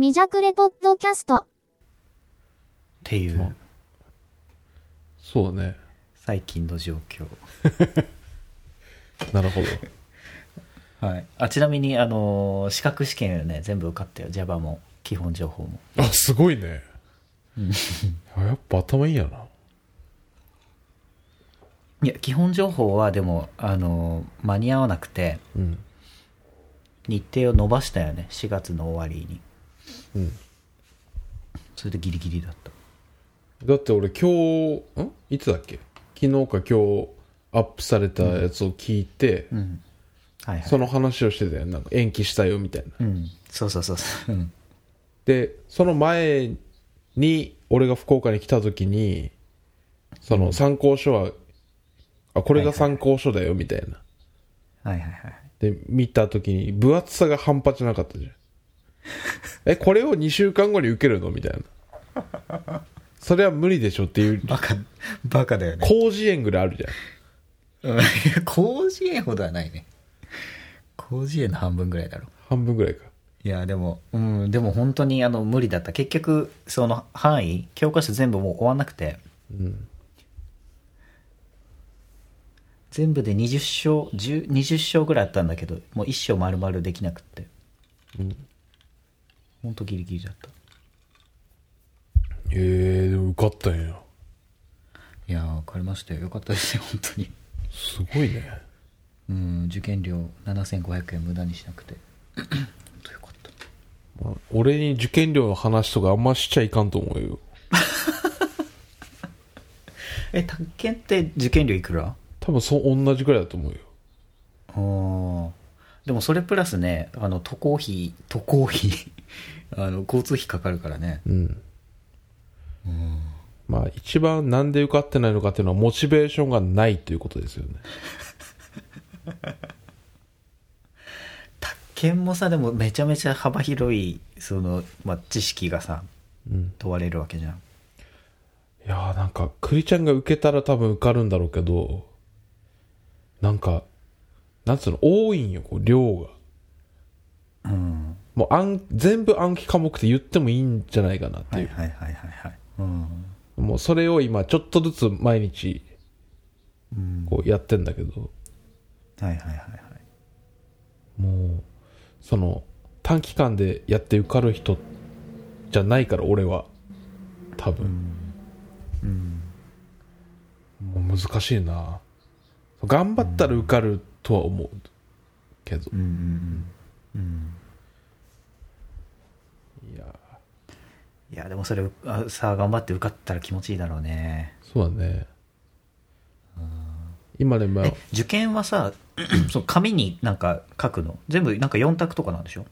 未弱レポッドキャスト。っていうそうね。最近の状況 なるほど。はいあちなみにあのー資格試験ね全部受かったよ Java も基本情報もあ、すごいね。あやっぱ頭いいんやな。いや基本情報はでもあのー間に合わなくてうん。日程を延ばしたよね4月の終わりにうん。それでギリギリだった。だって俺今日、ん？いつだっけ？昨日か今日アップされたやつを聞いて、うん。はいはい。その話をしてたよ。なんか延期したよみたいな。うん。そうそうそうそう。うん。で、その前に俺が福岡に来た時に、その参考書は、あ、これが参考書だよみたいな。はいはいはい。で、見た時に分厚さが半端じゃなかったじゃん。え、これを2週間後に受けるの？みたいな。それは無理でしょっていう、バカバカだよね広辞苑ぐらいあるじゃん。うん広辞苑ほどはないね広辞苑の半分ぐらいだろ半分ぐらいか。いやでもうんでも本当にあの無理だった結局その範囲教科書全部もう終わんなくてうん。全部で20章10 20章ぐらいあったんだけどもう1章丸々できなくってうん。本当ギリギリだったえー、でも受かったんや。いやー分かりましたよよかったですよ本当にすごいね。うん受験料7500円無駄にしなくて本当よかったまあ俺に受験料の話とかあんましちゃいかんと思うよ。え宅建って受験料いくら？多分そう、同じぐらいだと思うよ。あーでもそれプラスねあの渡航費渡航費 あの交通費かかるからねうん。まあ一番なんで受かってないのかっていうのはモチベーションがないということですよね。宅建もさでもめちゃめちゃ幅広いその、まあ、知識がさうん。問われるわけじゃんいやーなんか、クリちゃんが受けたら多分受かるんだろうけど、なんか、なんつうの、多いんよ、こう、量が。うんもう暗、全部暗記科目って言ってもいいんじゃないかなって。はいいうはいはいはいはいうんもうそれを今、ちょっとずつ毎日、うんこうやってんだけど、はいはいはいはいもう、その、短期間でやって受かる人じゃないから、俺は。多分。うんもう難しいな。頑張ったら受かるとは思うけど。う。んうんうん。いや。いやでもそれあさあ頑張って受かったら気持ちいいだろうね。そうだね。今ね、まあ、え受験はさ そう紙になんか書くの？全部なんか4択とかなんでしょ？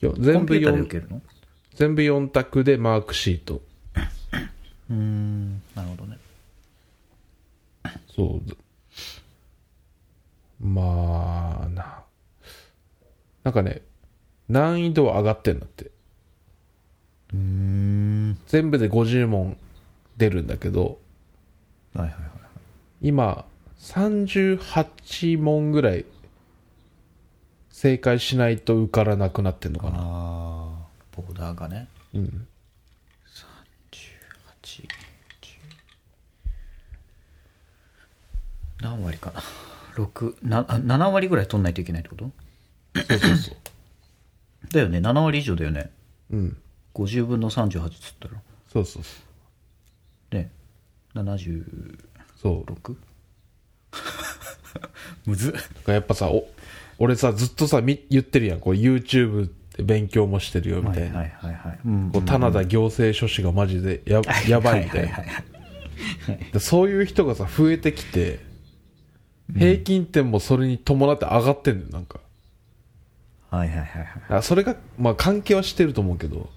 よ全部コンピューターで4受けるの？全部4択でマークシート。うーんなるほどね。そう。ずまあな。なんかね、難易度は上がってんだって。うーん全部で50問出るんだけど、はいはいはい今、38問ぐらい正解しないと受からなくなってんのかな。ああボーダーがねうん。8何割かな6なあ7割ぐらい取んないといけないってこと？そうそうそう。だよね7割以上だよねうん。50分の38っつったらそうそうそう。ね76そう。むずっやっぱさ、お俺さ、ずっとさ、み言ってるやん。こう YouTube で勉強もしてるよ、みたいな。はいはいはいはい、うんこう棚田行政書士がマジでややばいみたいな。そういう人がさ、増えてきて、平均点もそれに伴って上がってんのよ、なんか。はいはいはいはい。あそれが、まあ関係はしてると思うけど、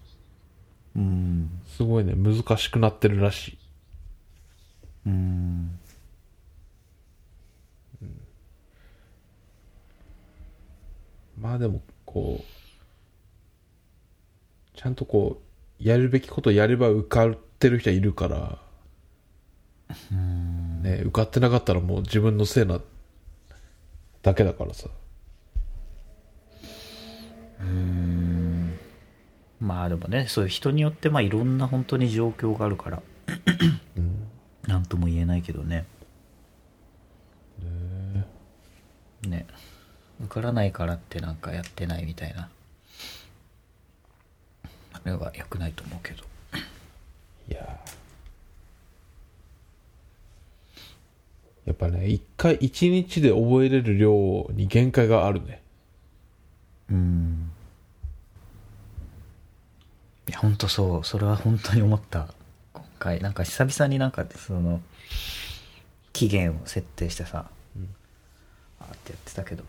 うん。すごいね、難しくなってるらしい。うん。まあでも、こう、ちゃんとこう、やるべきことやれば受かってる人はいるから、ね、受かってなかったらもう自分のせいなだけだからさ。まあでもねそういう人によってまあいろんな本当に状況があるから。うん。なんとも言えないけどね。ね。受からないからってなんかやってないみたいな。あれは良くないと思うけど。いややっぱね一回一日で覚えれる量に限界があるね。うん。いや本当そう。それは本当に思った。今回。なんか久々になんかその期限を設定してさ、あーってやってたけど。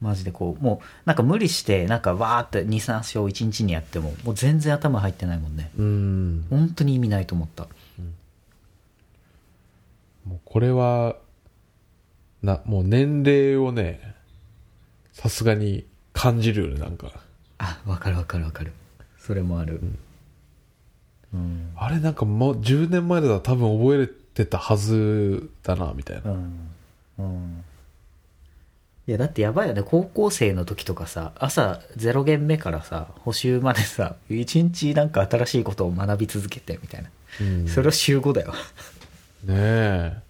マジでこうもうなんか無理してなんかわーって23章1日にやってももう全然頭入ってないもんね。うん。本当に意味ないと思ったもうこれはなもう年齢をねさすがに感じるよねなんか。あわかるわかるわかる。それもある。うん。あれなんかもう10年前だったら多分覚えれてたはずだなみたいな。うん。うん。いやだってやばいよね。高校生の時とかさ朝0限目からさ補習までさ一日なんか新しいことを学び続けてみたいな、うん。それを週5だよねえ。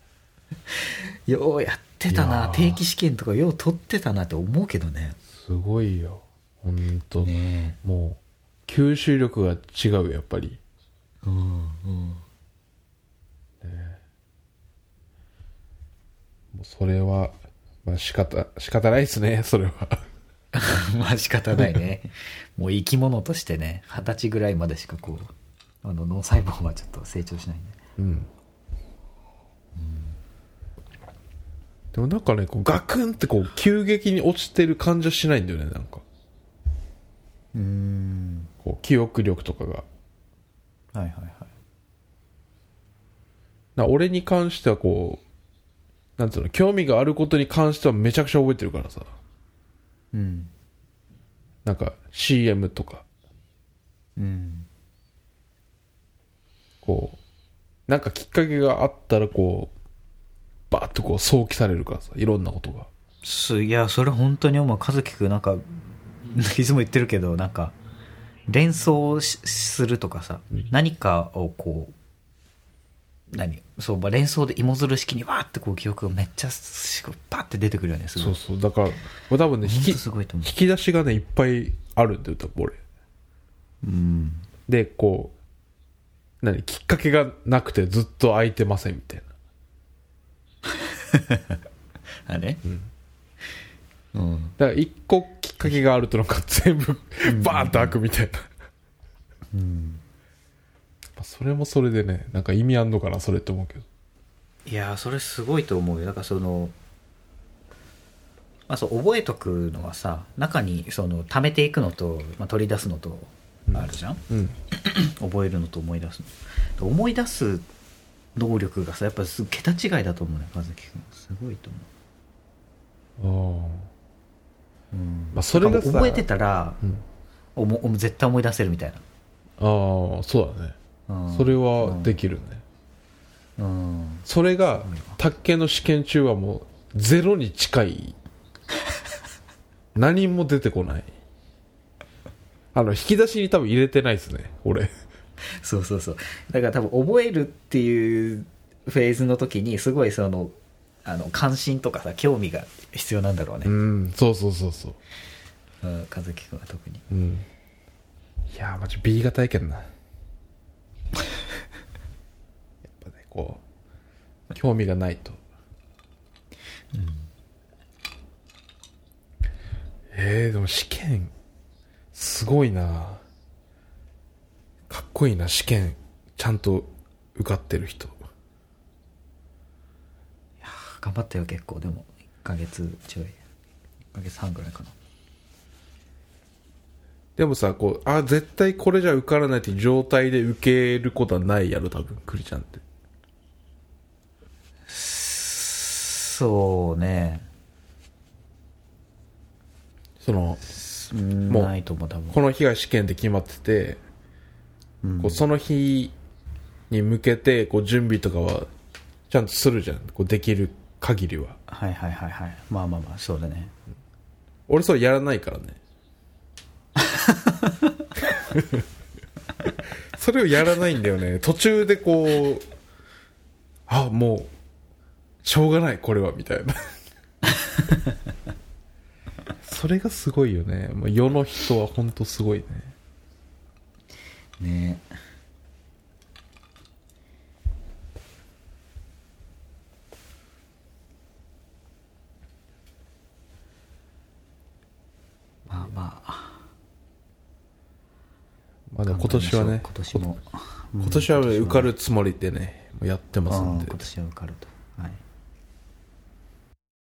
ようやってたいやなー。定期試験とかよう取ってたなって思うけどね。すごいよ。本当。ねもう吸収力が違うよやっぱり。えうんうん。もうそれはまあ仕方仕方ないですねそれは。まあ仕方ないね。もう生き物としてね二十歳ぐらいまでしかこうあの脳細胞はちょっと成長しないんでうんでもなんかねこうガクンってこう急激に落ちてる感じはしないんだよねなんか。うん。こう記憶力とかが。はいはいはい。な俺に関してはこうなんつうの興味があることに関してはめちゃくちゃ覚えてるからさ。うん。なんか CM とか。うん。こうなんかきっかけがあったらこうバーッとこう想起されるからさいろんなことが。すいやそれ本当に思う和樹くんなんかいつも言ってるけどなんか連想しするとかさ、何かをこう何そう、まあ、連想で芋づる式にわーってこう記憶がめっちゃしパッて出てくるよねすごそいうそう。だから俺多分ね引本き引き出しがねいっぱいあるんだよ多分俺。ううん。でこう何きっかけがなくてずっと空いてませんみたいな あねうん、だから一個きっかけがあるとなんか全部バーンと開くみたいな、うん、まあそれもそれでねなんか意味あんのかなそれって思うけど。いやーそれすごいと思うよ。だからそのまあそう覚えとくのはさ中にその貯めていくのと、まあ、取り出すのとあるじゃん、うん。覚えるのと思い出すの。思い出す能力がさやっぱす桁違いだと思うね和樹君。すごいと思ああう、うん。まあそれが覚えてたら、うん。お絶対思い出せるみたいな、ああそうだね。うん。それはできるね、うん。それがすごいわ宅建の試験中はもうゼロに近い。何も出てこない。あの引き出しに多分入れてないですね俺 そうそうそう。だから多分覚えるっていうフェーズの時にすごいそのあの関心とかさ興味が必要なんだろうね、うん。そうそうそうそう。うん、和樹君は特に。うん。いやーマジ B 型やけんなやっぱねこう興味がないと。えー、でも試験すごいなかっこいいな試験ちゃんと受かってる人。頑張ったよ結構。でも1ヶ月ちょい。1ヶ月半ぐらいかな。でもさこうあ絶対これじゃ受からないって状態で受けることはないやろ多分クリちゃんって。そうね。そのうんもうないと思う多分。この日が試験で決まってて、うんこうその日に向けてこう準備とかはちゃんとするじゃん。こうできる限りは。はいはいはいはい。まあまあまあそうだね。俺それやらないからね。それをやらないんだよね。途中でこうあもうしょうがないこれはみたいな。それがすごいよね。世の人は本当すごいねね。まあまあ。まあでも今年はね今年も。今年は受かるつもりでねやってますんで。うん今年は受かると。はい